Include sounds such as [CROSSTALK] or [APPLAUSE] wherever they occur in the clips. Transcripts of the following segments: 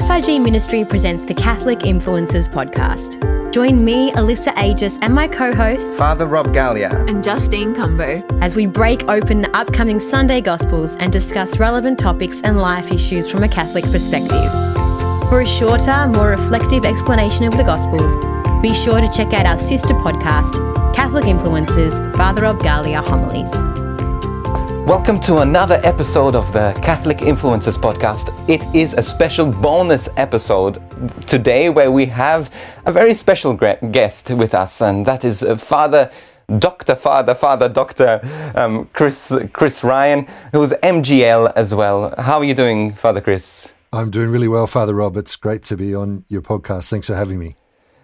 CFRG Ministry presents the Catholic Influencers Podcast. Join me, Alyssa Agius, and my co hosts, Father Rob Galea, and Justine Cumbo, as we break open the upcoming Sunday Gospels and discuss relevant topics and life issues from a Catholic perspective. For a shorter, more reflective explanation of the Gospels, be sure to check out our sister podcast, Catholic Influencers Father Rob Galea Homilies. Welcome to another episode of the Catholic Influencers Podcast. It is a special bonus episode today where we have a very special guest with us, and that is uh, Father. Dr. Father, Father Dr. Um, Chris, Chris Ryan, who's MGL as well. How are you doing, Father Chris? I'm doing really well, Father Rob. It's great to be on your podcast. Thanks for having me.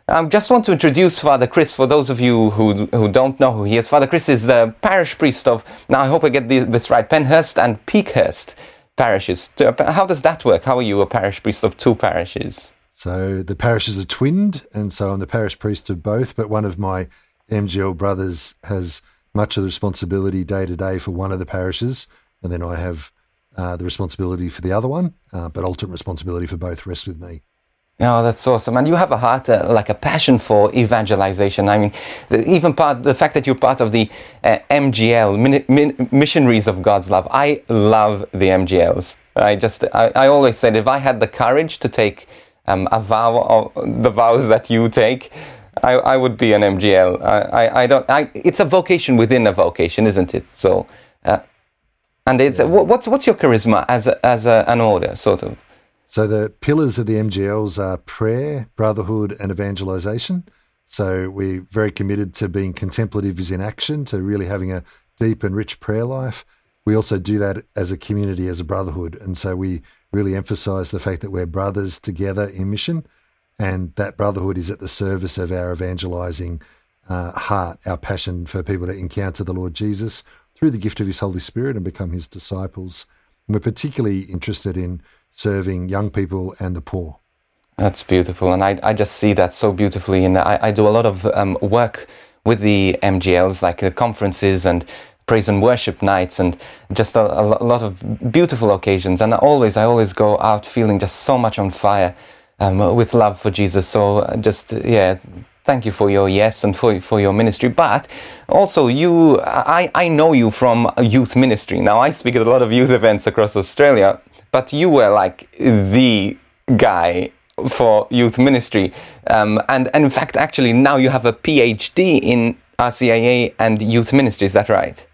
I um, just want to introduce Father Chris for those of you who, who don't know who he is. Father Chris is the parish priest of, now I hope I get this right, Penshurst and Peakhurst parishes. How does that work? How are you a parish priest of two parishes? So the parishes are twinned, and so I'm the parish priest of both, but one of my MGL brothers has much of the responsibility day to day for one of the parishes, and then I have uh, the responsibility for the other one, uh, but ultimate responsibility for both rests with me. Oh, that's awesome. And you have a heart, uh, like a passion for evangelization. I mean, the, even part, the fact that you're part of the uh, MGL, min, min, Missionaries of God's Love. I love the MGLs. I just, I, I always said if I had the courage to take um, a vow, of the vows that you take, I, I would be an MGL. I, I, I don't, I, it's a vocation within a vocation, isn't it? So, uh, and it's, yeah. what's, what's your charisma as, a, as a, an order, sort of? So the pillars of the MGLs are prayer, brotherhood, and evangelization. So we're very committed to being contemplative is in action, to really having a deep and rich prayer life. We also do that as a community, as a brotherhood. And so we really emphasize the fact that we're brothers together in mission. And that brotherhood is at the service of our evangelizing uh, heart, our passion for people to encounter the Lord Jesus through the gift of his Holy Spirit and become his disciples. And we're particularly interested in serving young people and the poor. That's beautiful. And I, I just see that so beautifully. And I, I do a lot of um, work with the MGLs, like the conferences and praise and worship nights and just a, a, lot of beautiful occasions. And always, I always go out feeling just so much on fire um, with love for Jesus. So uh, just, yeah, thank you for your yes and for, for your ministry. But also, you, I, I know you from youth ministry. Now, I speak at a lot of youth events across Australia but you were like the guy for youth ministry. Um, and, and in fact, actually, now you have a PhD in RCIA and youth ministry. Is that right?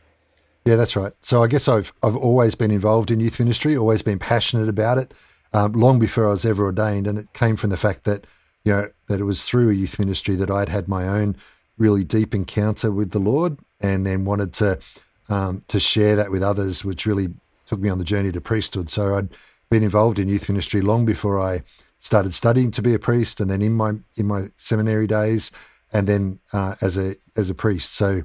Yeah, that's right. So I guess I've I've always been involved in youth ministry, always been passionate about it, um, long before I was ever ordained, and it came from the fact that you know that it was through a youth ministry that I'd had my own really deep encounter with the Lord, and then wanted to um, to share that with others, which really took me on the journey to priesthood. So I'd been involved in youth ministry long before I started studying to be a priest, and then in my in my seminary days, and then uh, as a as a priest. So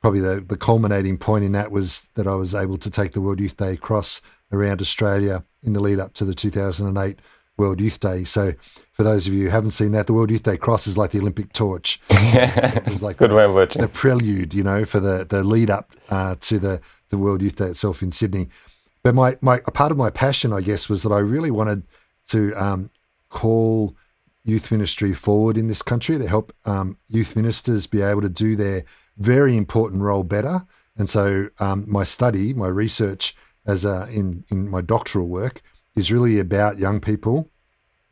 probably the the culminating point in that was that I was able to take the World Youth Day cross around Australia in the lead up to the 2008 World Youth Day. So for those of you who haven't seen that, the World Youth Day cross is like the Olympic torch. [LAUGHS] it was like Good the, way of watching. the prelude, you know, for the the lead up uh, to the the World Youth Day itself in Sydney. But my, my a part of my passion, I guess, was that I really wanted to um, call youth ministry forward in this country to help um, youth ministers be able to do their very important role better. And so um, my study, my research as a, in in my doctoral work is really about young people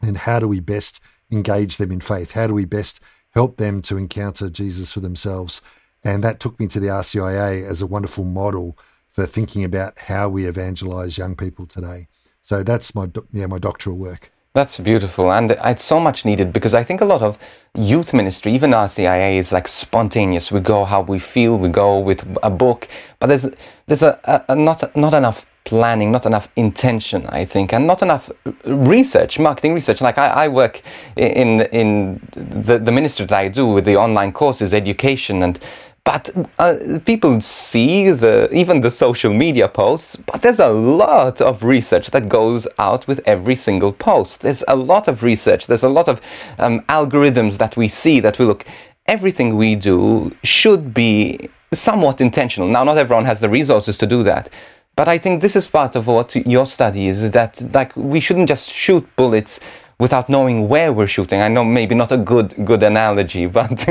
and how do we best engage them in faith? How do we best help them to encounter Jesus for themselves? And that took me to the RCIA as a wonderful model for thinking about how we evangelize young people today. So that's my yeah my doctoral work. That's beautiful, and it's so much needed because I think a lot of youth ministry, even RCIA, is like spontaneous. We go how we feel. We go with a book, but there's there's a, a, a not not enough planning, not enough intention, I think, and not enough research, marketing research. Like I, I work in in the, the ministry that I do with the online courses, education, and but uh, people see the even the social media posts but there's a lot of research that goes out with every single post. There's a lot of research. There's a lot of um, algorithms that we see that we look everything we do should be somewhat intentional. Now not everyone has the resources to do that but I think this is part of what your study is that like we shouldn't just shoot bullets without knowing where we're shooting. I know maybe not a good good analogy, [LAUGHS] but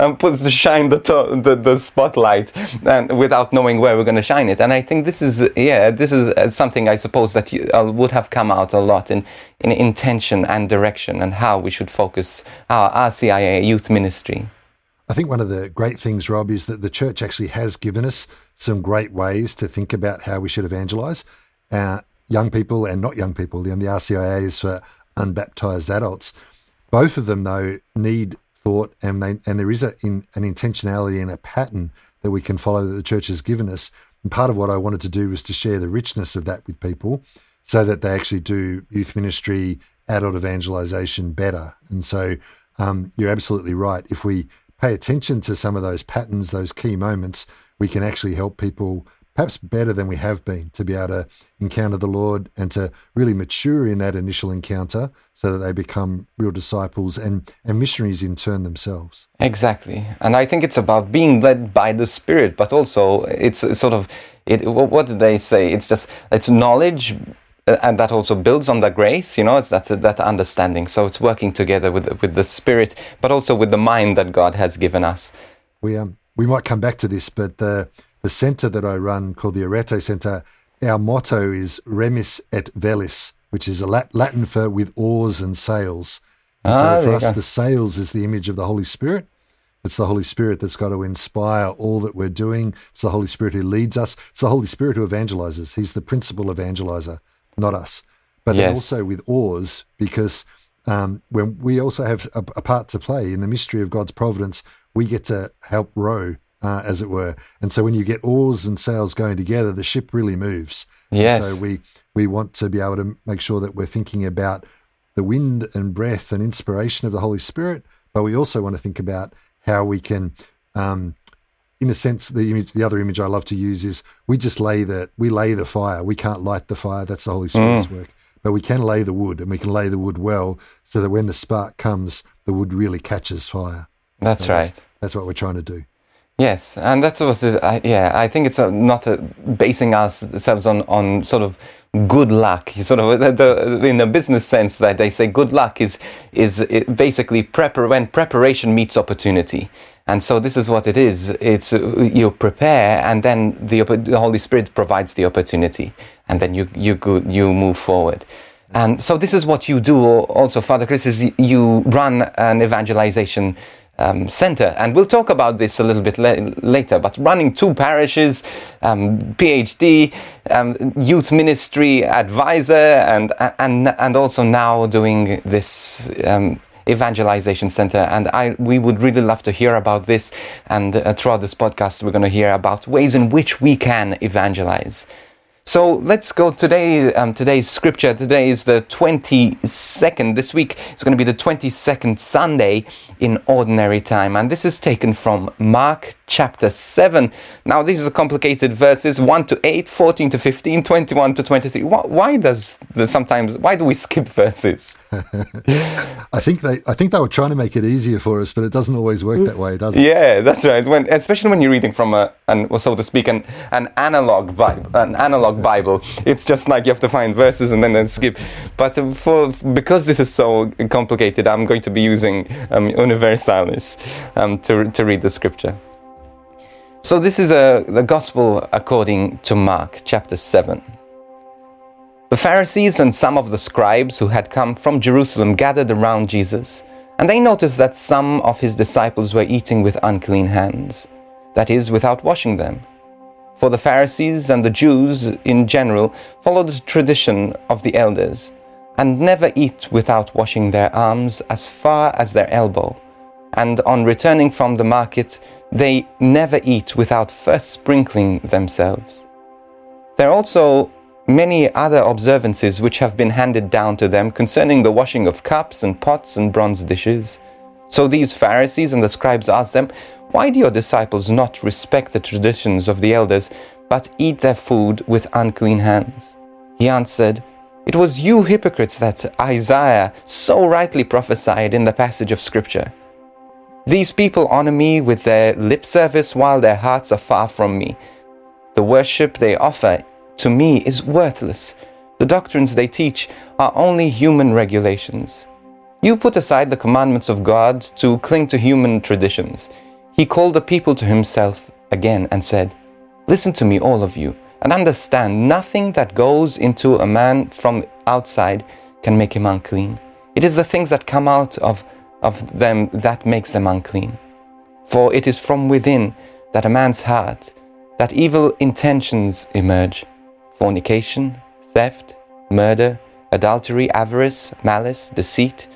um, puts to shine the, the the spotlight and without knowing where we're going to shine it. And I think this is yeah, this is uh, something I suppose that you, uh, would have come out a lot in in intention and direction and how we should focus our RCIA youth ministry. I think one of the great things, Rob, is that the church actually has given us some great ways to think about how we should evangelize. Uh, young people and not young people, and the RCIA is for unbaptized adults. Both of them, though, need thought, and they, and there is a, in, an intentionality and a pattern that we can follow that the church has given us. And part of what I wanted to do was to share the richness of that with people, so that they actually do youth ministry, adult evangelization better. And so um, you're absolutely right. If we pay attention to some of those patterns, those key moments, we can actually help people perhaps better than we have been to be able to encounter the Lord and to really mature in that initial encounter so that they become real disciples and, and missionaries in turn themselves. Exactly. And I think it's about being led by the Spirit, but also it's sort of, it, what did they say? It's just, it's knowledge uh, and that also builds on the grace you know it's that that understanding so it's working together with with the spirit but also with the mind that god has given us we um we might come back to this but the the center that I run called the Arete Center, our motto is Remis et Velis, which is a Latin for with oars and sails. And ah, so for us, go. the sails is the image of the Holy Spirit. It's the Holy Spirit that's got to inspire all that we're doing. It's the Holy Spirit who leads us. It's the Holy Spirit who evangelizes. He's the principal evangelizer, not us. But yes. then also with oars, because um, when we also have a, a part to play in the mystery of God's providence, we get to help row uh, as it were. And so when you get oars and sails going together, the ship really moves. Yes. So we we want to be able to make sure that we're thinking about the wind and breath and inspiration of the Holy Spirit, but we also want to think about how we can. Um, in a sense, the image, the other image I love to use is we just lay the we lay the fire. We can't light the fire. That's the Holy Spirit's mm. work. But we can lay the wood, and we can lay the wood well, so that when the spark comes, the wood really catches fire. That's so right. That's, that's, what we're trying to do. Yes, and that's what I, yeah. I think it's a, not a, basing ourselves on, on sort of good luck. Sort of the, the, in the business sense that they say good luck is is basically prepar- when preparation meets opportunity, and so this is what it is. It's uh, you prepare, and then the, the Holy Spirit provides the opportunity, and then you you go, you move forward. And so this is what you do also, Father Chris, is you run an evangelization um, center. And we'll talk about this a little bit la- later. But running two parishes, um, PhD, um, youth ministry advisor, and, and, and also now doing this um, evangelization center and I we would really love to hear about this and uh, throughout this podcast we're going to hear about ways in which we can evangelize so let's go today. Um, today's scripture. Today is the 22nd. This week is going to be the 22nd Sunday in ordinary time. And this is taken from Mark chapter 7. Now, these are complicated verses 1 to 8, 14 to 15, 21 to 23. Why, does the, sometimes, why do we skip verses? [LAUGHS] I think they I think they were trying to make it easier for us, but it doesn't always work that way, does it? Yeah, that's right. When, especially when you're reading from a, an, so to speak, an, an analog Bible, an analog Bible. It's just like you have to find verses and then, then skip. But for because this is so complicated, I'm going to be using um, Universalis um, to, to read the scripture. So this is a, the Gospel according to Mark, chapter 7. The Pharisees and some of the scribes who had come from Jerusalem gathered around Jesus, and they noticed that some of his disciples were eating with unclean hands, that is, without washing them. For the Pharisees and the Jews in general followed the tradition of the elders, and never eat without washing their arms as far as their elbow and on returning from the market, they never eat without first sprinkling themselves. There are also many other observances which have been handed down to them concerning the washing of cups and pots and bronze dishes. So these Pharisees and the scribes asked them, Why do your disciples not respect the traditions of the elders, but eat their food with unclean hands? He answered, It was you hypocrites that Isaiah so rightly prophesied in the passage of Scripture. These people honor me with their lip service while their hearts are far from me. The worship they offer to me is worthless, The doctrines they teach are only human regulations. You put aside the commandments of God to cling to human traditions. He called the people to himself again and said, Listen to me, all of you, and understand nothing that goes into a man from outside can make him unclean. It is the things that come out of, of them that makes them unclean. For it is from within that a man's heart that evil intentions emerge fornication, theft, murder, adultery, avarice, malice, deceit,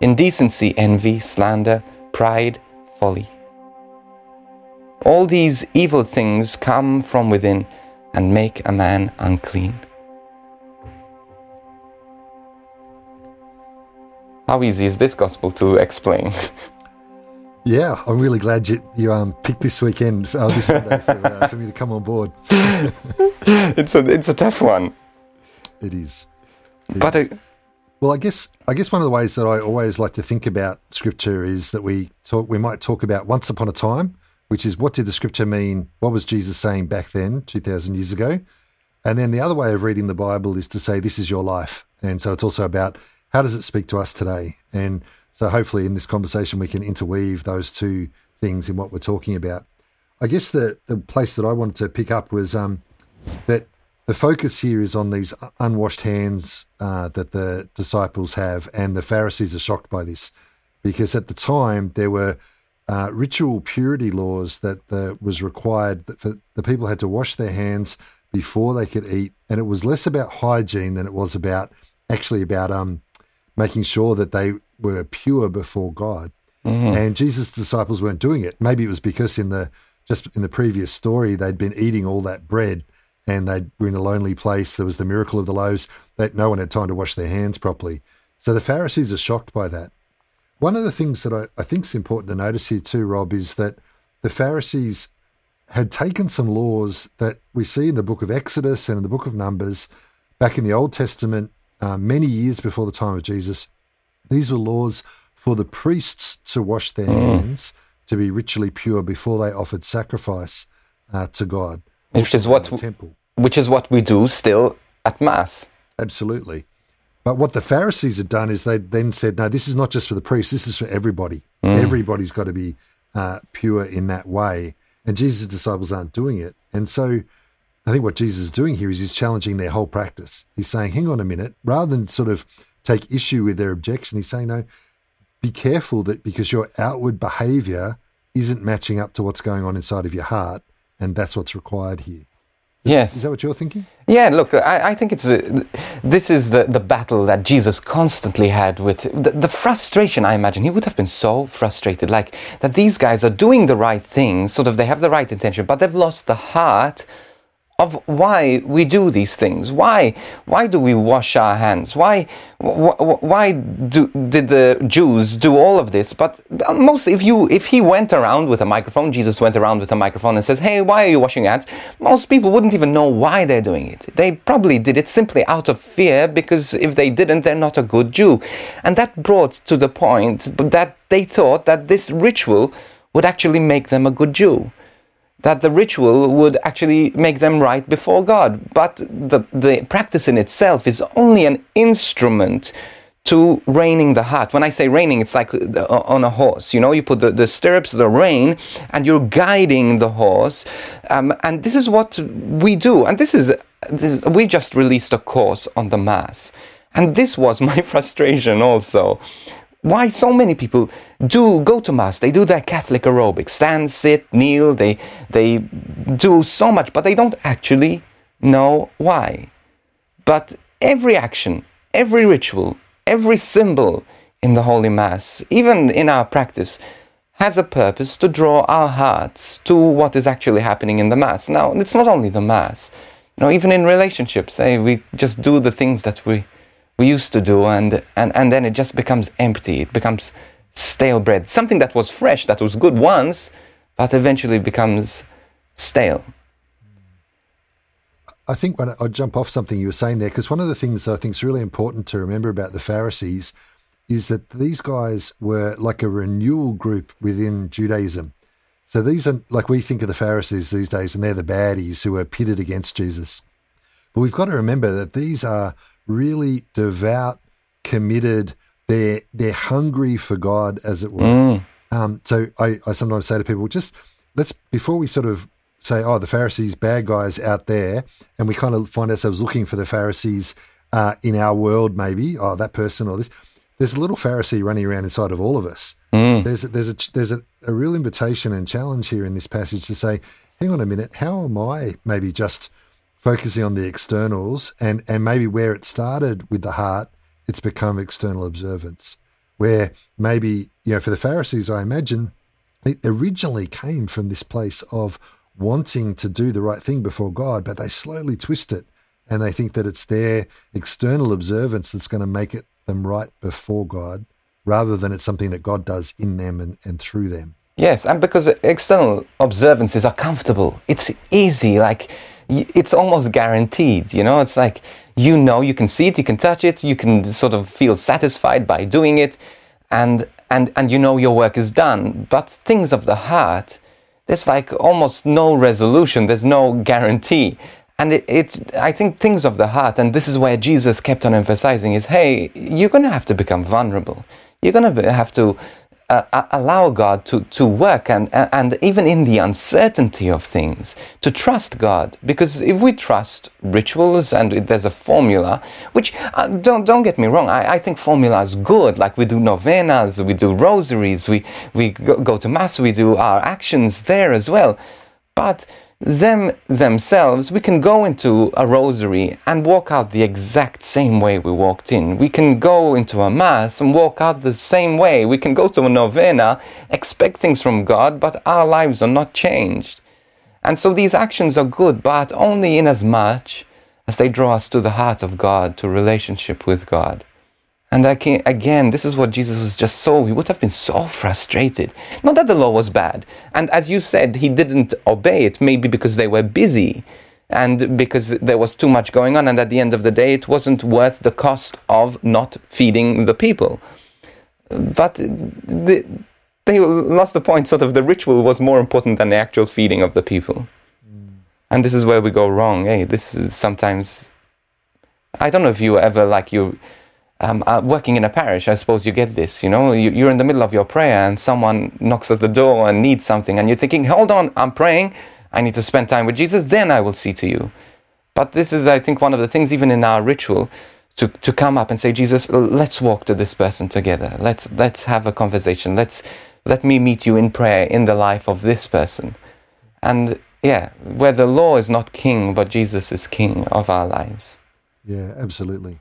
indecency, envy, slander, pride, folly. All these evil things come from within and make a man unclean. How easy is this gospel to explain? [LAUGHS] Yeah, I'm really glad you, you um, picked this weekend, uh, this Sunday, for, uh, [LAUGHS] for me to come on board. [LAUGHS] it's a it's a tough one. It is. It But is. I, well, I guess I guess one of the ways that I always like to think about scripture is that we talk we might talk about once upon a time, which is what did the scripture mean? What was Jesus saying back then, two thousand years ago? And then the other way of reading the Bible is to say this is your life, and so it's also about how does it speak to us today? And so hopefully in this conversation we can interweave those two things in what we're talking about. I guess the the place that I wanted to pick up was um, that the focus here is on these unwashed hands uh, that the disciples have, and the Pharisees are shocked by this because at the time there were uh, ritual purity laws that the, was required that for, the people had to wash their hands before they could eat, and it was less about hygiene than it was about actually about um, making sure that they were pure before God. Mm-hmm. And Jesus' disciples weren't doing it. Maybe it was because in the just in the previous story they'd been eating all that bread and they were in a lonely place. There was the miracle of the loaves that no one had time to wash their hands properly. So the Pharisees are shocked by that. One of the things that I, I think is important to notice here too, Rob, is that the Pharisees had taken some laws that we see in the book of Exodus and in the book of Numbers back in the Old Testament uh, many years before the time of Jesus. These were laws for the priests to wash their hands to be ritually pure before they offered sacrifice uh, to God. Which is what the temple. which is what we do still at Mass. Absolutely. But what the Pharisees had done is they then said, no, this is not just for the priests, this is for everybody. Everybody's got to be uh, pure in that way. And Jesus' disciples aren't doing it. And so I think what Jesus is doing here is he's challenging their whole practice. He's saying, hang on a minute, rather than sort of take issue with their objection, he's saying, no, be careful that because your outward behavior isn't matching up to what's going on inside of your heart. And that's what's required here. Yes. Is that what you're thinking? Yeah, look, I, I think it's a, this is the, the battle that Jesus constantly had with the, the frustration. I imagine he would have been so frustrated, like that these guys are doing the right things, sort of they have the right intention, but they've lost the heart of why we do these things. Why? Why do we wash our hands? Why? Wh- wh- why do, did the Jews do all of this? But uh, mostly, if you if he went around with a microphone, Jesus went around with a microphone and says, "Hey, why are you washing your hands?" Most people wouldn't even know why they're doing it. They probably did it simply out of fear because if they didn't, they're not a good Jew, and that brought to the point that they thought that this ritual would actually make them a good Jew that the ritual would actually make them right before God. But the, the practice in itself is only an instrument to reining the heart. When I say reining, it's like uh, on a horse. You know, you put the, the stirrups, the rein, and you're guiding the horse. Um, and this is what we do. And this is, this is, we just released a course on the Mass. And this was [LAUGHS] my frustration also why so many people do go to mass? They do their catholic aerobics stand sit kneel they they do so much but they don't actually know why. But every action every ritual every symbol in the holy mass even in our practice has a purpose to draw our hearts to what is actually happening in the mass. Now it's not only the mass. You know even in relationships eh, we just do the things that we we used to do and, and and then it just becomes empty it becomes stale bread something that was fresh that was good once but eventually becomes stale I think when I, jump off something you were saying there, because one of the things I think is really important to remember about the Pharisees is that these guys were like a renewal group within Judaism. So these are like we think of the Pharisees these days, and they're the baddies who are pitted against Jesus. But we've got to remember that these are really devout, committed. They're they're hungry for God, as it were. Mm. Um, so I, I sometimes say to people, just let's before we sort of say, oh, the Pharisees, bad guys out there, and we kind of find ourselves looking for the Pharisees uh, in our world, maybe, oh, that person or this. There's a little Pharisee running around inside of all of us. Mm. There's a, there's a there's a, a real invitation and challenge here in this passage to say, hang on a minute, how am I maybe just focusing on the externals and and maybe where it started with the heart, it's become external observance. Where maybe you know for the Pharisees, I imagine it originally came from this place of wanting to do the right thing before God, but they slowly twist it and they think that it's their external observance that's going to make it them right before God rather than it's something that God does in them and, and through them. Yes, and because external observances are comfortable, it's easy, like it's almost guaranteed, you know? It's like you know, you can see it, you can touch it, you can sort of feel satisfied by doing it, and and and you know your work is done. But things of the heart, there's like almost no resolution, there's no guarantee. And it, it, I think things of the heart, and this is where Jesus kept on emphasizing is, hey, you're going to have to become vulnerable. You're going to have to uh, allow God to, to work and, and even in the uncertainty of things, to trust God. Because if we trust rituals and there's a formula, which uh, don't, don't get me wrong, I, I think formula is good. Like we do novenas, we do rosaries, we, we go, go to Mass, we do our actions there as well. But them themselves, we can go into a rosary and walk out the exact same way we walked in. We can go into a mass and walk out the same way. We can go to a novena, expect things from God, but our lives are not changed. And so these actions are good, but only in as much as they draw us to the heart of God, to relationship with God. And again, this is what Jesus was just so, he would have been so frustrated. Not that the law was bad. And as you said, he didn't obey it, maybe because they were busy and because there was too much going on. And at the end of the day, it wasn't worth the cost of not feeding the people. But the, they lost the point, sort of, the ritual was more important than the actual feeding of the people. And this is where we go wrong. Hey, this is sometimes, I don't know if you ever, like, you um, uh, working in a parish, I suppose you get this. You know, you, you're in the middle of your prayer and someone knocks at the door and needs something, and you're thinking, hold on, I'm praying. I need to spend time with Jesus, then I will see to you. But this is, I think, one of the things, even in our ritual, to, to come up and say, Jesus, let's walk to this person together. Let's, let's have a conversation. Let's, let me meet you in prayer in the life of this person. And yeah, where the law is not king, but Jesus is king of our lives. Yeah, absolutely.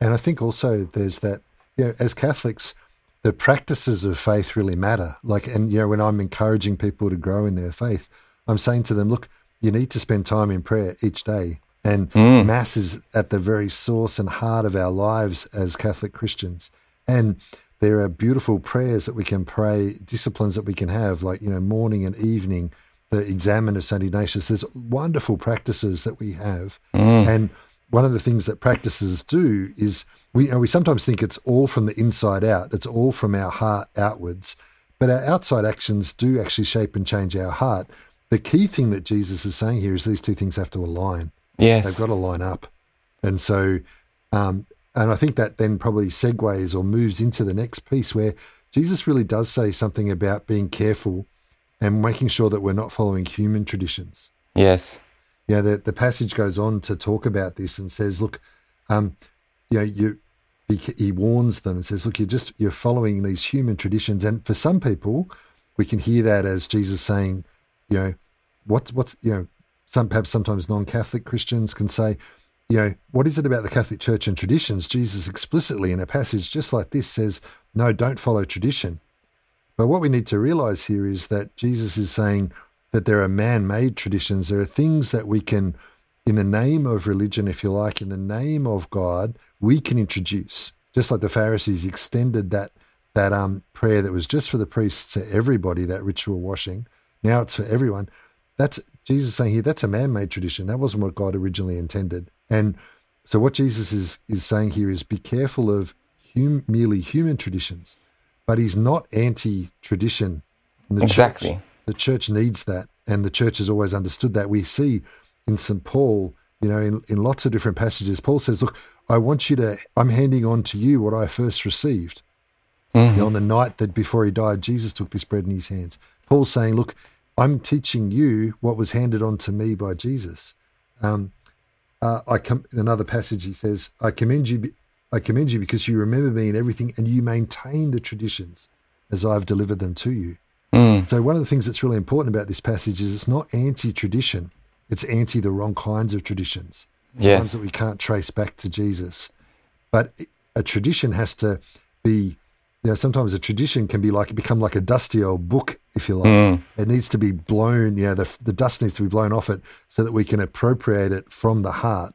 And I think also there's that, you know, as Catholics, the practices of faith really matter. Like, and, you know, when I'm encouraging people to grow in their faith, I'm saying to them, look, you need to spend time in prayer each day. And mm. Mass is at the very source and heart of our lives as Catholic Christians. And there are beautiful prayers that we can pray, disciplines that we can have, like, you know, morning and evening, the examen of St. Ignatius. There's wonderful practices that we have. Mm. And one of the things that practices do is we we sometimes think it's all from the inside out. It's all from our heart outwards, but our outside actions do actually shape and change our heart. The key thing that Jesus is saying here is these two things have to align. Yes, they've got to line up, and so, um, and I think that then probably segues or moves into the next piece where Jesus really does say something about being careful and making sure that we're not following human traditions. Yes you know, the, the passage goes on to talk about this and says, look, um, you know, you, he, warns them and says, look, you're just, you're following these human traditions. And for some people, we can hear that as Jesus saying, you know, what's, what's, you know, some, perhaps sometimes non-Catholic Christians can say, you know, what is it about the Catholic Church and traditions? Jesus explicitly in a passage just like this says, no, don't follow tradition. But what we need to realize here is that Jesus is saying, that there are man made traditions. There are things that we can, in the name of religion, if you like, in the name of God, we can introduce. Just like the Pharisees extended that that um, prayer that was just for the priests to everybody, that ritual washing. Now it's for everyone. That's Jesus saying here. That's a man-made tradition. That wasn't what God originally intended. And so, what Jesus is is saying here is, be careful of hum, merely human traditions, but He's not anti-tradition. exactly. Church. The church needs that, and the church has always understood that. We see in St. Paul You know, in, in lots of different passages, Paul says, Look, I want you to, I'm handing on to you what I first received. Mm-hmm. You know, on the night that before he died, Jesus took this bread in his hands. Paul's saying, Look, I'm teaching you what was handed on to me by Jesus. Um, uh, I com- in another passage he says, "I commend you. Be- I commend you because you remember me in everything, and you maintain the traditions as I've delivered them to you." Mm. So one of the things that's really important about this passage is it's not anti-tradition; it's anti the wrong kinds of traditions, yes. ones that we can't trace back to Jesus. But a tradition has to be you know, sometimes a tradition can be like become like a dusty old book, if you like. Mm. It needs to be blown, you know, the, the dust needs to be blown off it so that we can appropriate it from the heart.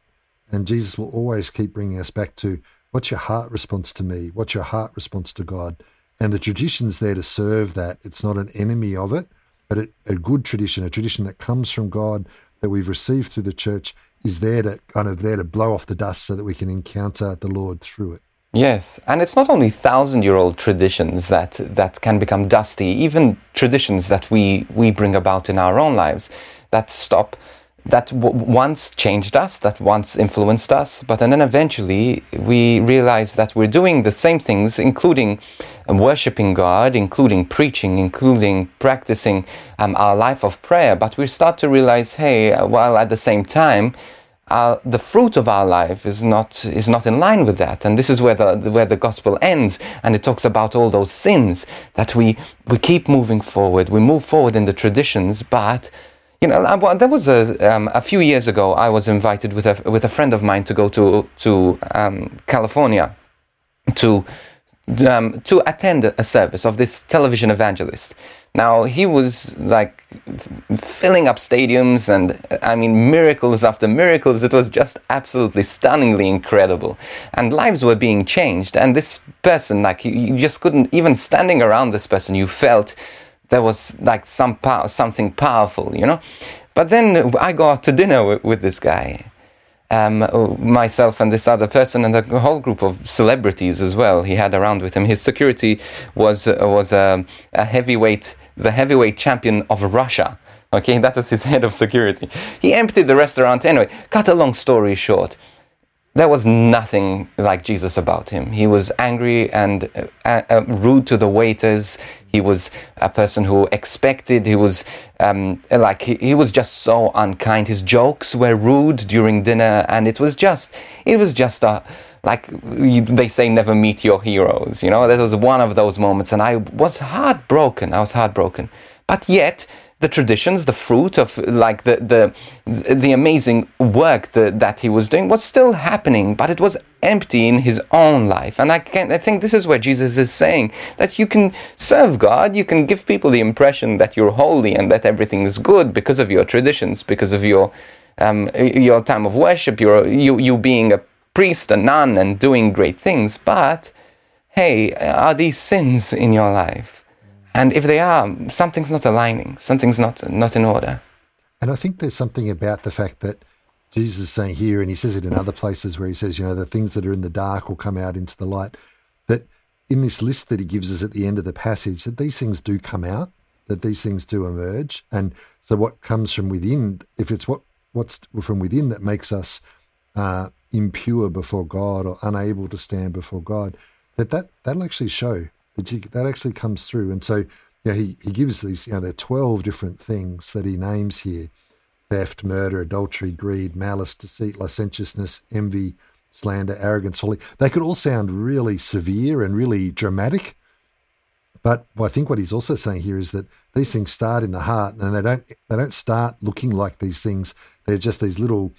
And Jesus will always keep bringing us back to what's your heart response to me? What's your heart response to God? And the tradition's there to serve that. It's not an enemy of it, but it, a good tradition, a tradition that comes from God that we've received through the church is there to kind of there to blow off the dust so that we can encounter the Lord through it. Yes, and it's not only thousand-year-old traditions that that can become dusty. Even traditions that we we bring about in our own lives that stop, that once changed us, that once influenced us, but and then eventually we realize that we're doing the same things, including worshiping God, including preaching, including practicing um, our life of prayer. But we start to realize, hey, while at the same time uh, the fruit of our life is not is not in line with that, and this is where the where the gospel ends, and it talks about all those sins that we we keep moving forward, we move forward in the traditions, but you know, I, there was a um, a few years ago, I was invited with a with a friend of mine to go to to um, California to um, to attend a service of this television evangelist. Now he was like filling up stadiums, and I mean miracles after miracles. It was just absolutely stunningly incredible, and lives were being changed. And this person, like you, you just couldn't even standing around this person, you felt there was like some power, something powerful, you know. But then I go out to dinner with, with this guy, um, myself and this other person and a whole group of celebrities as well. He had around with him. His security was uh, was a, a heavyweight, the heavyweight champion of Russia. Okay, [LAUGHS] that was his head of security. He emptied the restaurant anyway. Cut a long story short, there was nothing like Jesus about him. He was angry and uh, uh, rude to the waiters. He was a person who expected. He was um, like he, he, was just so unkind. His jokes were rude during dinner, and it was just it was just a like they say, never meet your heroes. You know, that was one of those moments, and I was heartbroken. I was heartbroken, but yet the traditions, the fruit of like the the the amazing work that, that he was doing was still happening, but it was empty in his own life. And I can I think this is where Jesus is saying that you can serve God, you can give people the impression that you're holy and that everything is good because of your traditions, because of your um, your time of worship, your you you being a priest, a nun, and doing great things. But hey, are these sins in your life? And if they are, something's not aligning, something's not, not in order. And I think there's something about the fact that Jesus is saying here, and he says it in other places where he says, you know, the things that are in the dark will come out into the light, that in this list that he gives us at the end of the passage, that these things do come out, that these things do emerge. And so what comes from within, if it's what what's from within that makes us uh, impure before God or unable to stand before God, that, that that'll actually show that you, that actually comes through. And so, you know, he, he gives these, you know, there are 12 different things that he names here theft, murder, adultery, greed, malice, deceit, licentiousness, envy, slander, arrogance, folly. They could all sound really severe and really dramatic. But I think what he's also saying here is that these things start in the heart, and they don't they don't start looking like these things. They're just these little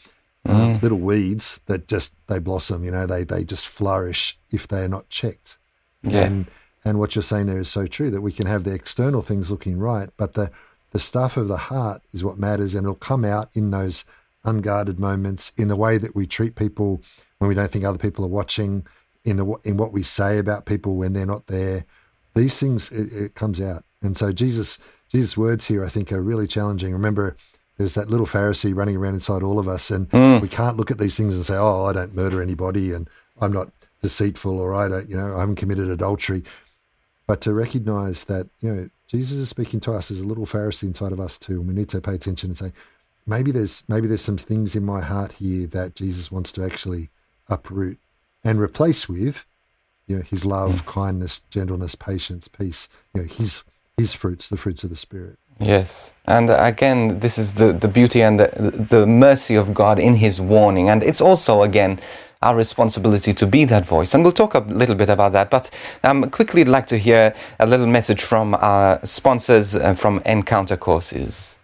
uh, mm. uh, little weeds that just they blossom. You know, they they just flourish if they are not checked. Yeah. And and what you're saying there is so true that we can have the external things looking right, but the the stuff of the heart is what matters, and it'll come out in those unguarded moments, in the way that we treat people when we don't think other people are watching, in the in what we say about people when they're not there. These things it, it comes out, and so Jesus Jesus' words here I think are really challenging. Remember, there's that little Pharisee running around inside all of us, and mm. we can't look at these things and say, "Oh, I don't murder anybody," and I'm not deceitful, or I don't, you know, I haven't committed adultery but to recognize that, you know, Jesus is speaking to us as a little Pharisee inside of us too. And we need to pay attention and say, maybe there's maybe there's some things in my heart here that Jesus wants to actually uproot and replace with, you know, his love, mm. kindness, gentleness, patience, peace, you know, his his fruits, the fruits of the spirit. Yes, and again, this is the, the beauty and the, the mercy of God in His warning. And it's also, again, our responsibility to be that voice. And we'll talk a little bit about that. But um, quickly, I'd like to hear a little message from our sponsors uh, from Encounter Courses.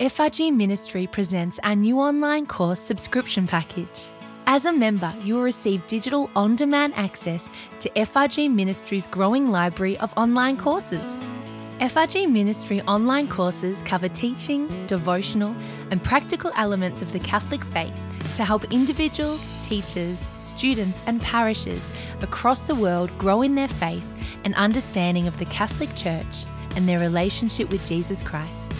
FRG Ministry presents our new online course subscription package. As a member, you will receive digital on demand access to FRG Ministry's growing library of online courses. FRG Ministry online courses cover teaching, devotional, and practical elements of the Catholic faith to help individuals, teachers, students, and parishes across the world grow in their faith and understanding of the Catholic Church and their relationship with Jesus Christ.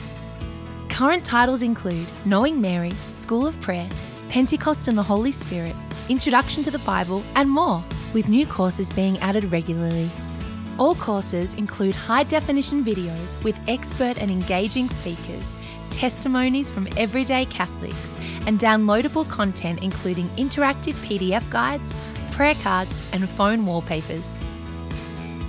Current titles include Knowing Mary, School of Prayer, Pentecost and the Holy Spirit, Introduction to the Bible, and more, with new courses being added regularly. All courses include high definition videos with expert and engaging speakers testimonies from everyday Catholics, and downloadable content including interactive PDF guides, prayer cards, and phone wallpapers.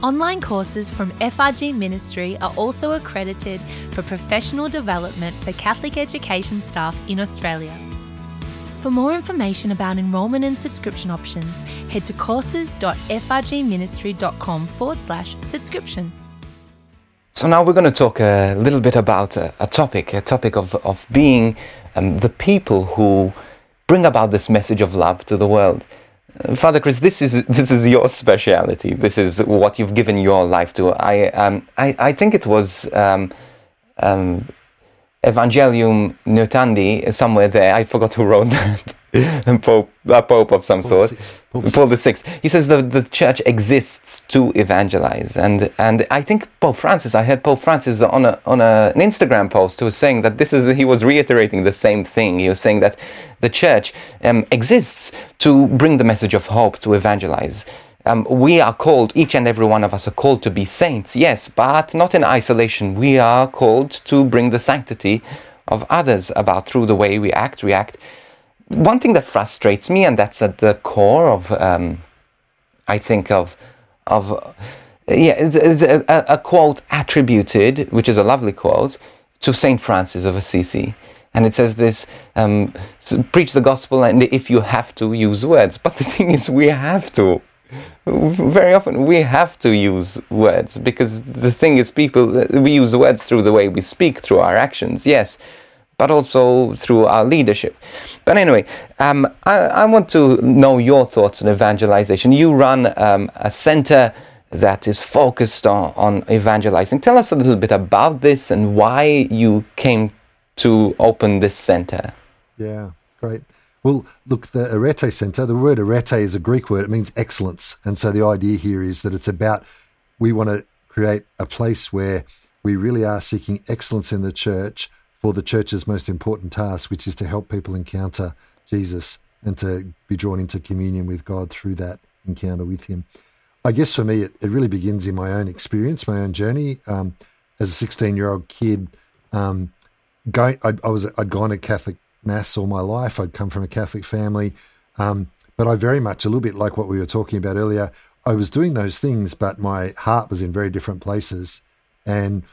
Online courses from FRG Ministry are also accredited for professional development for Catholic education staff in Australia. For more information about enrolment and subscription options, head to courses.frgministry.com forward slash subscription. So now we're going to talk a little bit about a, a topic, a topic of, of being um, the people who bring about this message of love to the world. Uh, Father Chris, this is this is your speciality. This is what you've given your life to. I um, I, I think it was um, um Evangelium Notandi somewhere there. I forgot who wrote that. [LAUGHS] Pope, a pope of some Paul sort, Paul, Paul the Sixth. He says that the church exists to evangelize, and and I think Pope Francis. I heard Pope Francis on a on a, an Instagram post who was saying that this is he was reiterating the same thing. He was saying that the church um, exists to bring the message of hope to evangelize. Um, we are called, each and every one of us are called to be saints, yes, but not in isolation. We are called to bring the sanctity of others about through the way we act, react. One thing that frustrates me, and that's at the core of, um, I think, of, of yeah, it's, it's a, a, quote attributed, which is a lovely quote, to Saint Francis of Assisi. And it says this um, preach the gospel, and if you have to, use words. But the thing is, we have to very often we have to use words because the thing is people we use words through the way we speak through our actions yes but also through our leadership. But anyway um, I, I, want to know your thoughts on evangelization. You run um, a center that is focused on, on evangelizing. Tell us a little bit about this and why you came to open this center. Yeah great well, look, the Arete Center, the word arete is a Greek word. It means excellence. And so the idea here is that it's about we want to create a place where we really are seeking excellence in the church for the church's most important task, which is to help people encounter Jesus and to be drawn into communion with God through that encounter with Him. I guess for me, it, it really begins in my own experience, my own journey. Um, as a 16 year old kid, um, going, I, I was I'd gone to Catholic mass all my life. I'd come from a Catholic family. Um, but I very much, a little bit like what we were talking about earlier, I was doing those things, but my heart was in very different places. And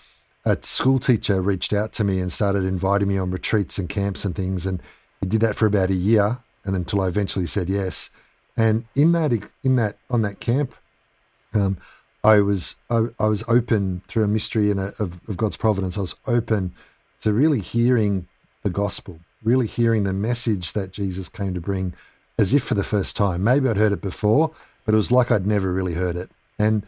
a school teacher reached out to me and started inviting me on retreats and camps and things. And he did that for about a year, and until I eventually said yes. And in that, in that, on that camp, um, I was I, I, was open through a mystery and a, of, of God's providence. I was open to really hearing the gospel really hearing the message that Jesus came to bring as if for the first time. Maybe I'd heard it before, but it was like I'd never really heard it. And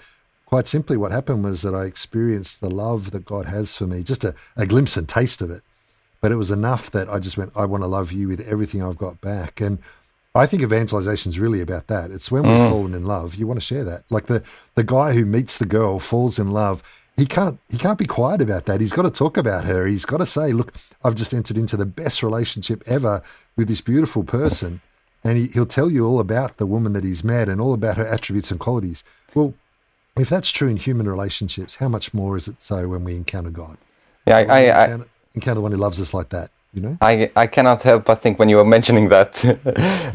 quite simply, what happened was that I experienced the love that God has for me, just a, a glimpse and taste of it. But it was enough that I just went, I want to love you with everything I've got back. And I think evangelization is really about that. It's when we've mm. fallen in love, you want to share that. Like the the guy who meets the girl, falls in love, he can't he can't be quiet about that. He's got to talk about her. He's got to say, "Look, I've just entered into the best relationship ever with this beautiful person," and he, he'll tell you all about the woman that he's met and all about her attributes and qualities. Well, if that's true in human relationships, how much more is it so when we encounter God? Yeah, I, I, encounter, encounter the one who loves us like that. You know I, I cannot help but think when you were mentioning that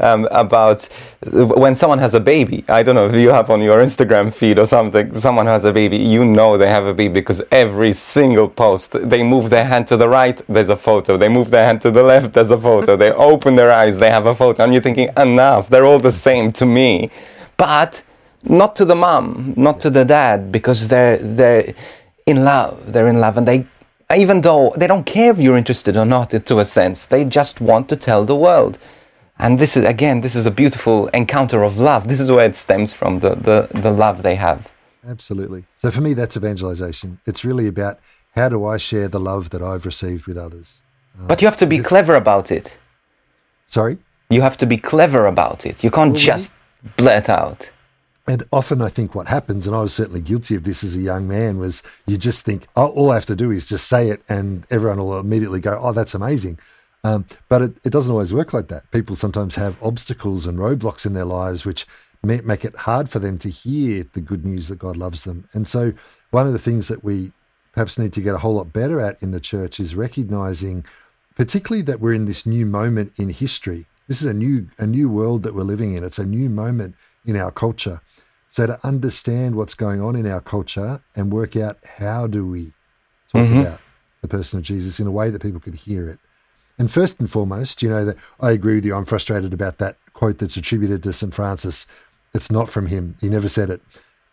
[LAUGHS] um, about when someone has a baby. I don't know if you have on your Instagram feed or something, someone has a baby, you know they have a baby because every single post, they move their hand to the right, there's a photo. They move their hand to the left, there's a photo. they open their eyes, they have a photo. And you're thinking, enough, they're all the same to me. But not to the mom, not to the dad, because they're, they're in love. They're in love and they even though they don't care if you're interested or not to a sense. They just want to tell the world. And this is again this is a beautiful encounter of love. This is where it stems from the the, the love they have. Absolutely. So for me that's evangelization. It's really about how do i share the love that i've received with others? Uh, but you have to be clever about it. Sorry? You have to be clever about it. You can't well, just blurt out and often I think what happens, and I was certainly guilty of this as a young man, was you just think, oh, all I have to do is just say it, and everyone will immediately go, oh, that's amazing. Um, but it, it doesn't always work like that. People sometimes have obstacles and roadblocks in their lives which may, make it hard for them to hear the good news that God loves them. And so, one of the things that we perhaps need to get a whole lot better at in the church is recognizing, particularly that we're in this new moment in history. This is a new a new world that we're living in. It's a new moment in our culture. So to understand what's going on in our culture and work out how do we talk mm-hmm. about the person of Jesus in a way that people could hear it. And first and foremost, you know that I agree with you. I'm frustrated about that quote that's attributed to St. Francis. It's not from him. He never said it.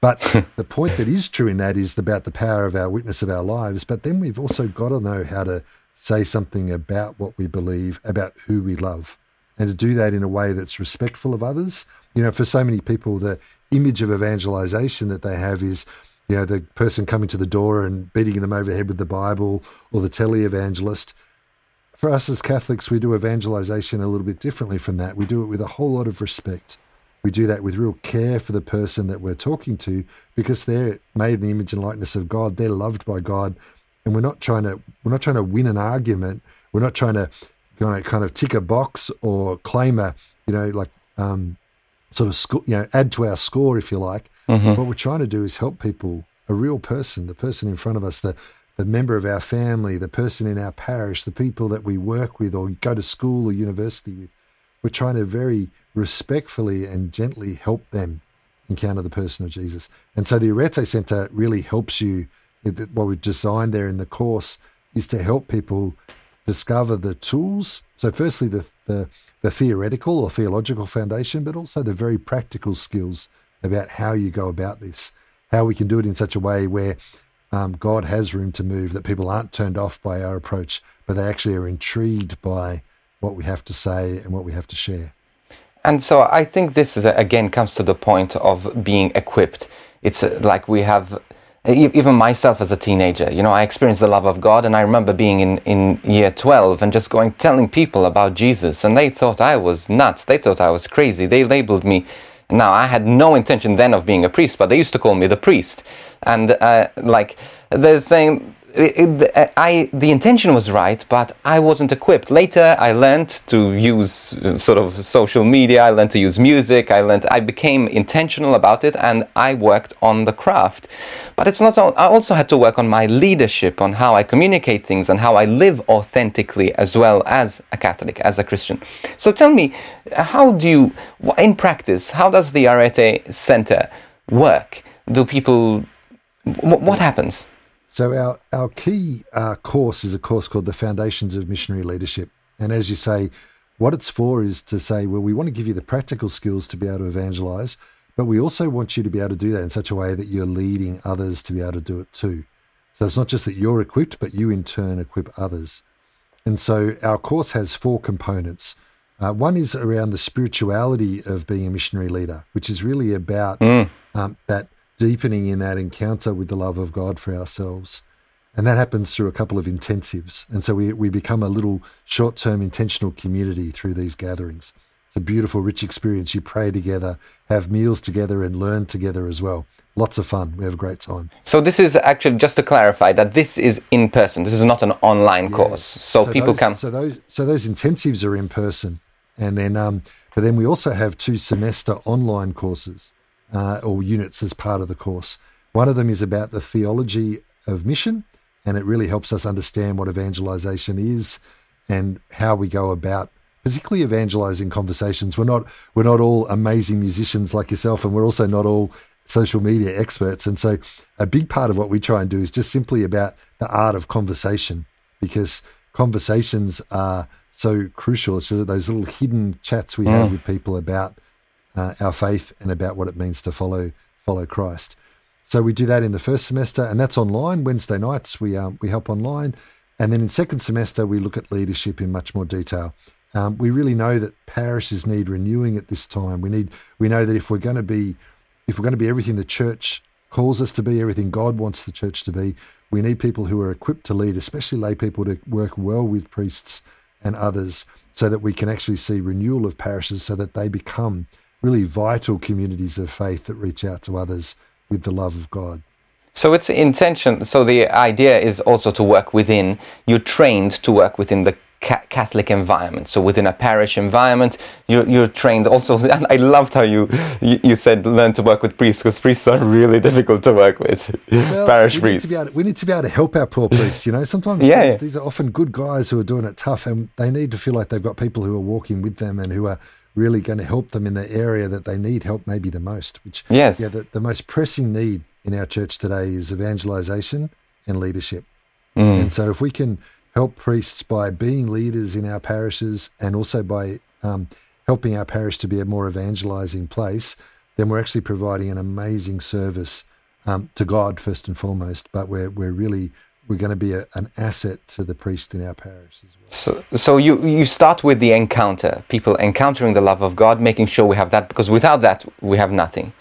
But [LAUGHS] the point that is true in that is about the power of our witness of our lives. But then we've also got to know how to say something about what we believe, about who we love, and to do that in a way that's respectful of others. You know, for so many people, the image of evangelization that they have is, you know, the person coming to the door and beating them over the head with the Bible or the tele-evangelist. For us as Catholics, we do evangelization a little bit differently from that. We do it with a whole lot of respect. We do that with real care for the person that we're talking to because they're made in the image and likeness of God. They're loved by God. And we're not trying to we're not trying to win an argument. We're not trying to kind of kind of tick a box or claim a, you know, like um, sort of sco- you know add to our score if you like. Mm-hmm. What we're trying to do is help people, a real person, the person in front of us, the the member of our family, the person in our parish, the people that we work with or go to school or university with. We're trying to very respectfully and gently help them encounter the person of Jesus. And so the Arete Centre really helps you. What we've designed there in the course is to help people discover the tools. So, firstly, the, the, the theoretical or theological foundation, but also the very practical skills about how you go about this, how we can do it in such a way where um, God has room to move, that people aren't turned off by our approach, but they actually are intrigued by what we have to say and what we have to share. And so I think this is again comes to the point of being equipped. It's uh, like we have even myself as a teenager, you know, I experienced the love of God, and I remember being in, in year 12 and just going telling people about Jesus, and they thought I was nuts. They thought I was crazy. They labeled me. Now, I had no intention then of being a priest, but they used to call me the priest. And, uh, like, they're saying, it, I, the intention was right, but I wasn't equipped. Later, I learned to use uh, sort of social media. I learned to use music. I learned. I became intentional about it, and I worked on the craft. But it's not. All, I also had to work on my leadership, on how I communicate things, and how I live authentically, as well as a Catholic, as a Christian. So tell me, how do you, in practice, how does the Arete Centre work? Do people? What happens? So our our key uh, course is a course called the Foundations of Missionary Leadership, and as you say, what it's for is to say, well, we want to give you the practical skills to be able to evangelize, but we also want you to be able to do that in such a way that you're leading others to be able to do it too. So it's not just that you're equipped, but you in turn equip others. And so our course has four components. Uh, one is around the spirituality of being a missionary leader, which is really about mm. um, that deepening in that encounter with the love of God for ourselves. And that happens through a couple of intensives. And so we, we become a little short term intentional community through these gatherings. It's a beautiful, rich experience. You pray together, have meals together, and learn together as well. Lots of fun. We have a great time. So, this is actually just to clarify that this is in person. This is not an online yeah. course. So, so people those, come. So, those, so those intensives are in person. And then, um, but then we also have two semester online courses uh, or units as part of the course. One of them is about the theology of mission, and it really helps us understand what evangelization is and how we go about particularly evangelizing conversations. We're not we're not all amazing musicians like yourself, and we're also not all social media experts. And so, a big part of what we try and do is just simply about the art of conversation, because conversations are so crucial. So those little hidden chats we mm. have with people about uh, our faith and about what it means to follow follow Christ. So we do that in the first semester, and that's online. Wednesday nights we um, we help online, and then in second semester we look at leadership in much more detail. Um, we really know that parishes need renewing at this time. We need we know that if we're going to be if we're going to be everything the church calls us to be, everything God wants the church to be, we need people who are equipped to lead, especially lay people to work well with priests and others, so that we can actually see renewal of parishes, so that they become really vital communities of faith that reach out to others with the love of God. So it's intention. So the idea is also to work within. You're trained to work within the Catholic environment. So within a parish environment, you're, you're trained also. [LAUGHS] And I loved how you, you, you said learn to work with priests because priests are really [LAUGHS] difficult to work with. Well, parish we priests. Need to we need to be able to help our poor priests. You know, sometimes yeah, yeah. these are often good guys who are doing it tough, and they need to feel like they've got people who are walking with them and who are really going to help them in the area that they need help maybe the most. Which yes, yeah, the, the most pressing need in our church today is evangelization and leadership. Mm. And so if we can help priests by being leaders in our parishes and also by um, helping our parish to be a more evangelizing place, then we're actually providing an amazing service um, to God first and foremost. But we're we're really we're going to be a, an asset to the priest in our parish as well. So, so you you start with the encounter, people encountering the love of God, making sure we have that, because without that we have nothing.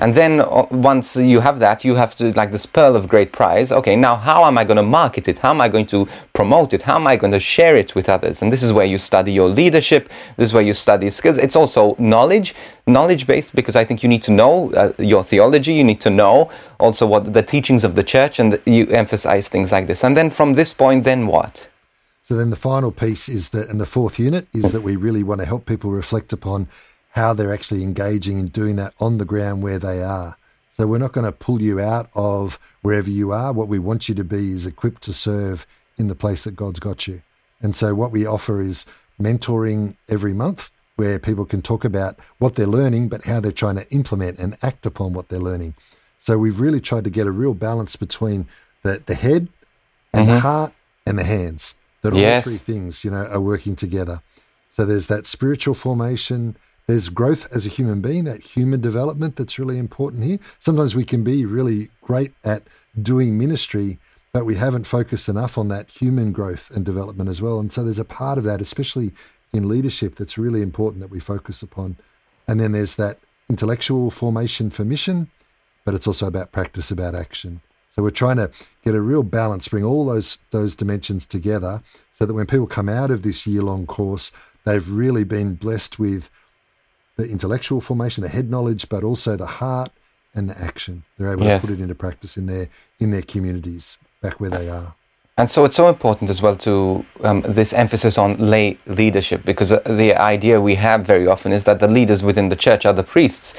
And then uh, once you have that, you have to, like this pearl of great price. Okay, now how am I going to market it? How am I going to promote it? How am I going to share it with others? And this is where you study your leadership. This is where you study skills. It's also knowledge, knowledge based, because I think you need to know uh, your theology. You need to know also what the teachings of the church, and you emphasize things like this. And then from this point, then what? So then the final piece is that, and the fourth unit is that we really want to help people reflect upon how they're actually engaging and doing that on the ground where they are. So we're not going to pull you out of wherever you are. What we want you to be is equipped to serve in the place that God's got you. And so what we offer is mentoring every month where people can talk about what they're learning, but how they're trying to implement and act upon what they're learning. So we've really tried to get a real balance between the, the head and mm-hmm. the heart and the hands. That yes. all three things, you know, are working together. So there's that spiritual formation, there's growth as a human being, that human development that's really important here. Sometimes we can be really great at doing ministry, but we haven't focused enough on that human growth and development as well. And so there's a part of that, especially in leadership, that's really important that we focus upon. And then there's that intellectual formation for mission, but it's also about practice, about action. So we're trying to get a real balance, bring all those those dimensions together, so that when people come out of this year long course, they've really been blessed with the intellectual formation, the head knowledge, but also the heart and the action. They're able yes. to put it into practice in their in their communities back where they are. And so it's so important as well to um, this emphasis on lay leadership because uh, the idea we have very often is that the leaders within the church are the priests,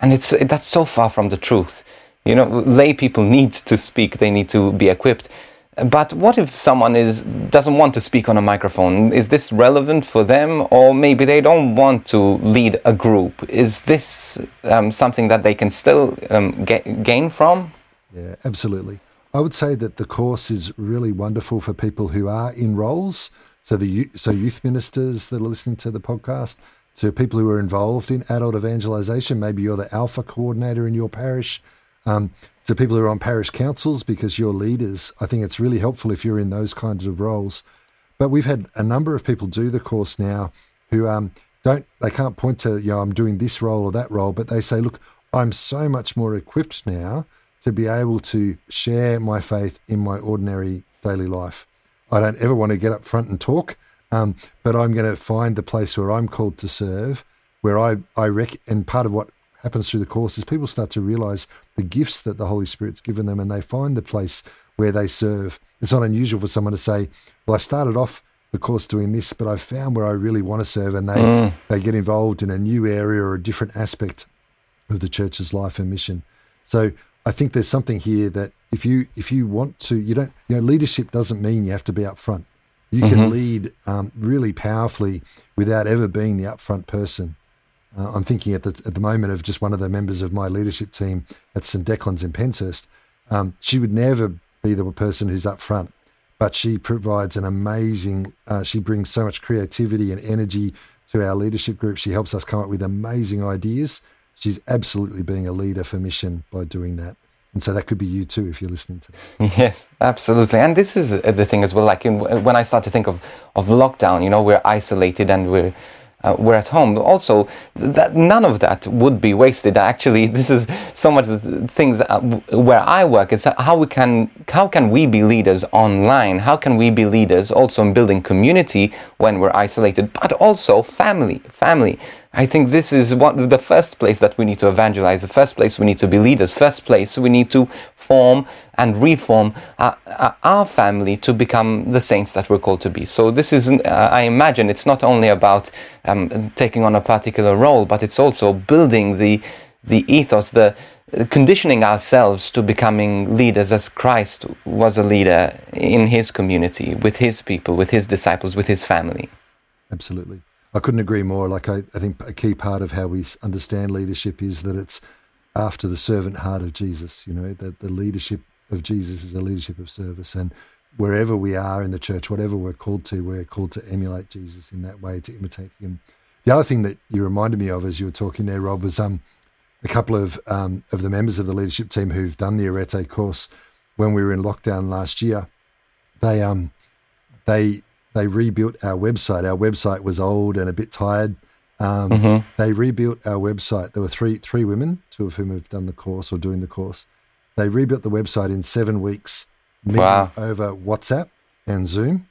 and it's that's so far from the truth. You know, lay people need to speak; they need to be equipped. But what if someone is doesn't want to speak on a microphone? Is this relevant for them, or maybe they don't want to lead a group? Is this um, something that they can still um, get, gain from? Yeah, absolutely. I would say that the course is really wonderful for people who are in roles. So the so youth ministers that are listening to the podcast, to people who are involved in adult evangelization. Maybe you're the Alpha coordinator in your parish. Um, to people who are on parish councils because you're leaders. I think it's really helpful if you're in those kinds of roles. But we've had a number of people do the course now who um, don't, they can't point to, you know, I'm doing this role or that role, but they say, look, I'm so much more equipped now to be able to share my faith in my ordinary daily life. I don't ever want to get up front and talk, um, but I'm going to find the place where I'm called to serve, where I, I rec- and part of what happens through the course is people start to realize the gifts that the Holy Spirit's given them and they find the place where they serve. It's not unusual for someone to say, Well, I started off the course doing this, but I found where I really want to serve and they, mm. they get involved in a new area or a different aspect of the church's life and mission. So I think there's something here that if you if you want to you don't you know leadership doesn't mean you have to be up front. You can lead um, really powerfully without ever being the upfront person. Uh, I'm thinking at the at the moment of just one of the members of my leadership team at St Declan's in Penshurst. Um, she would never be the person who's up front, but she provides an amazing. Uh, she brings so much creativity and energy to our leadership group. She helps us come up with amazing ideas. She's absolutely being a leader for mission by doing that. And so that could be you too if you're listening to that. Yes, absolutely. And this is the thing as well. Like in, when I start to think of, of lockdown, you know, we're isolated and we're uh, we're at home. Also, that none of that would be wasted. Actually, [LAUGHS] this is so much the things that, uh, where I work. It's how we can how can we be leaders online? How can we be leaders also in building community when we're isolated, but also family, family. I think this is one the first place that we need to evangelize. The first place we need to be leaders. First place we need to form and reform our, our family to become the saints that we're called to be. So this is, uh, I imagine, it's not only about um, taking on a particular role, but it's also building the the ethos, the conditioning ourselves to becoming leaders as Christ was a leader in his community, with his people, with his disciples, with his family. Absolutely. I couldn't agree more. Like, I, I think a key part of how we understand leadership is that it's after the servant heart of Jesus, you know, that the leadership of Jesus is a leadership of service. And wherever we are in the church, whatever we're called to, we're called to emulate Jesus in that way, to imitate him. The other thing that you reminded me of as you were talking there, Rob, was um, a couple of um, of the members of the leadership team who've done the Arete course when we were in lockdown last year. They um they they rebuilt our website. Our website was old and a bit tired. Um, mm-hmm. They rebuilt our website. There were three three women, two of whom have done the course or doing the course. They rebuilt the website in seven weeks, meeting wow. over WhatsApp and Zoom.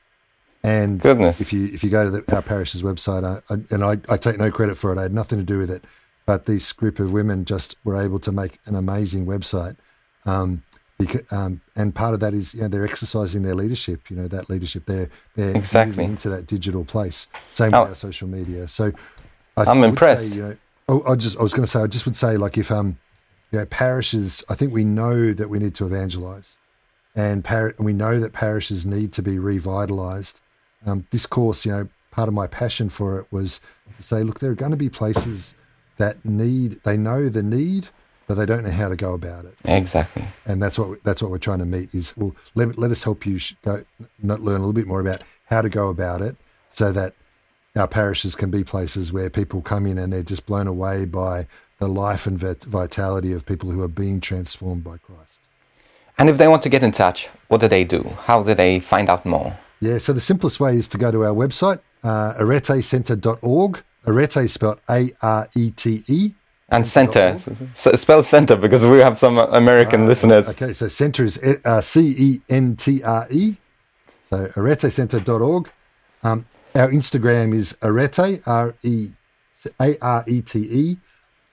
And Goodness. if you if you go to the, our parish's website, I, I, and I, I take no credit for it, I had nothing to do with it, but this group of women just were able to make an amazing website. Um, because, um, and part of that is you know they're exercising their leadership. You know that leadership. They're they're exactly into that digital place. Same oh. with our social media. So I, am impressed. Say, you know, oh, I just I was going to say I just would say like if um you know parishes I think we know that we need to evangelize, and par- we know that parishes need to be revitalized. Um, this course, you know, part of my passion for it was to say, look, there are going to be places that need they know the need but they don't know how to go about it. Exactly. And that's what that's what we're trying to meet is well let, let us help you go learn a little bit more about how to go about it so that our parishes can be places where people come in and they're just blown away by the life and vitality of people who are being transformed by Christ. And if they want to get in touch, what do they do? How do they find out more? Yeah, so the simplest way is to go to our website, uh, aretecentre.org. Arete spelled A R E T E and center. spell center because we have some American uh, listeners. Okay, so center is uh, C E N T R E. So aretecentre.org. Um, our Instagram is arete, R E A R E T E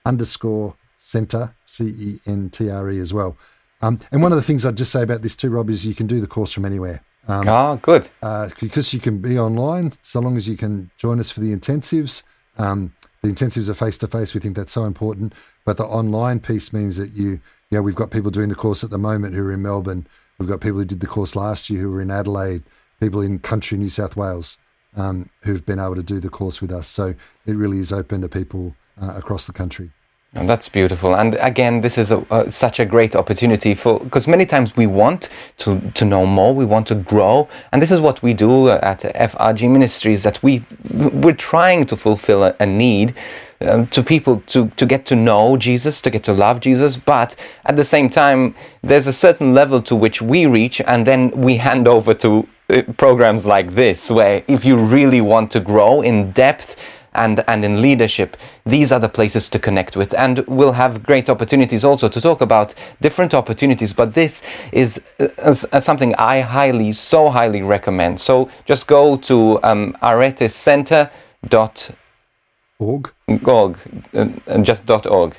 underscore center, C E N T R E as well. Um, and one of the things I'd just say about this too, Rob, is you can do the course from anywhere. Um, oh, good. Uh, because you can be online, so long as you can join us for the intensives. Um, the intensives are face to face. We think that's so important. But the online piece means that you, you know, we've got people doing the course at the moment who are in Melbourne. We've got people who did the course last year who were in Adelaide, people in country New South Wales um, who've been able to do the course with us. So it really is open to people uh, across the country. And that's beautiful. And again, this is a, uh, such a great opportunity for because many times we want to to know more, we want to grow, and this is what we do at FRG Ministries. That we we're trying to fulfill a, a need um, to people to to get to know Jesus, to get to love Jesus, but at the same time, there's a certain level to which we reach, and then we hand over to uh, programs like this, where if you really want to grow in depth and, and in leadership, these are the places to connect with. And we'll have great opportunities also to talk about different opportunities. But this is uh, something I highly, so highly recommend. So just go to um, aretecentre.org. Org, uh, just dot .org.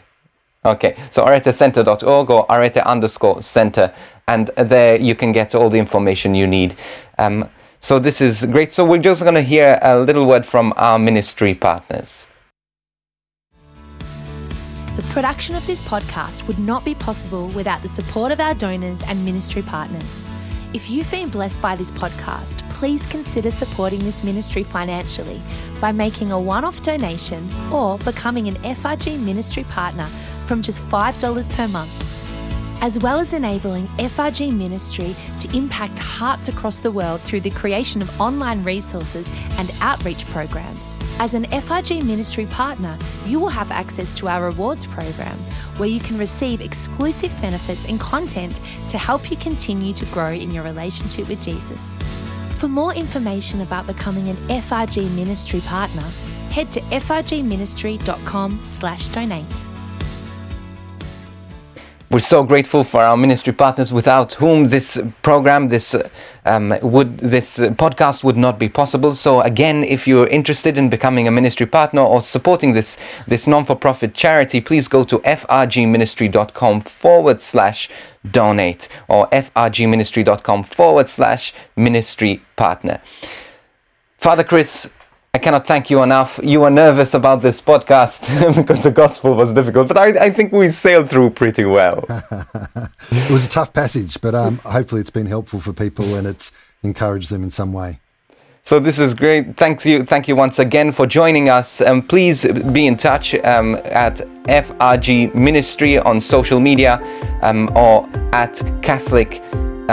Okay, so aretecentre.org or arete underscore center, and there you can get all the information you need. Um, so this is great. So we're just going to hear a little word from our ministry partners. The production of this podcast would not be possible without the support of our donors and ministry partners. If you've been blessed by this podcast, please consider supporting this ministry financially by making a one off donation or becoming an FRG ministry partner from just $5 per month as well as enabling FRG Ministry to impact hearts across the world through the creation of online resources and outreach programs. As an FRG Ministry partner, you will have access to our rewards program, where you can receive exclusive benefits and content to help you continue to grow in your relationship with Jesus. For more information about becoming an FRG Ministry partner, head to frgministry.com/donate. We're so grateful for our ministry partners, without whom this program, this um, would this podcast would not be possible. So again, if you're interested in becoming a ministry partner or supporting this this non-for-profit charity, please go to frgministry.com forward slash donate or frgministry.com forward slash ministry partner. Father Chris, I cannot thank you enough. You were nervous about this podcast [LAUGHS] because the gospel was difficult, but I, I think we sailed through pretty well. [LAUGHS] it was a tough passage, but um, hopefully it's been helpful for people and it's encouraged them in some way. So this is great. Thank you, thank you once again for joining us. Um, please be in touch um, at FRG Ministry on social media um, or at Catholic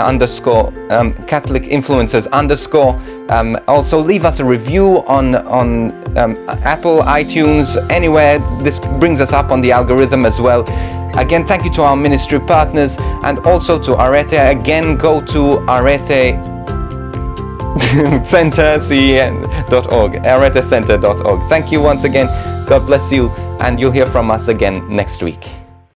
underscore um, Catholic influencers underscore. Um, also, leave us a review on on um, Apple, iTunes, anywhere. This brings us up on the algorithm as well. Again, thank you to our ministry partners and also to Arete. Again, go to Arete [LAUGHS] centercen.org, aretecentre.org. Thank you once again. God bless you, and you'll hear from us again next week.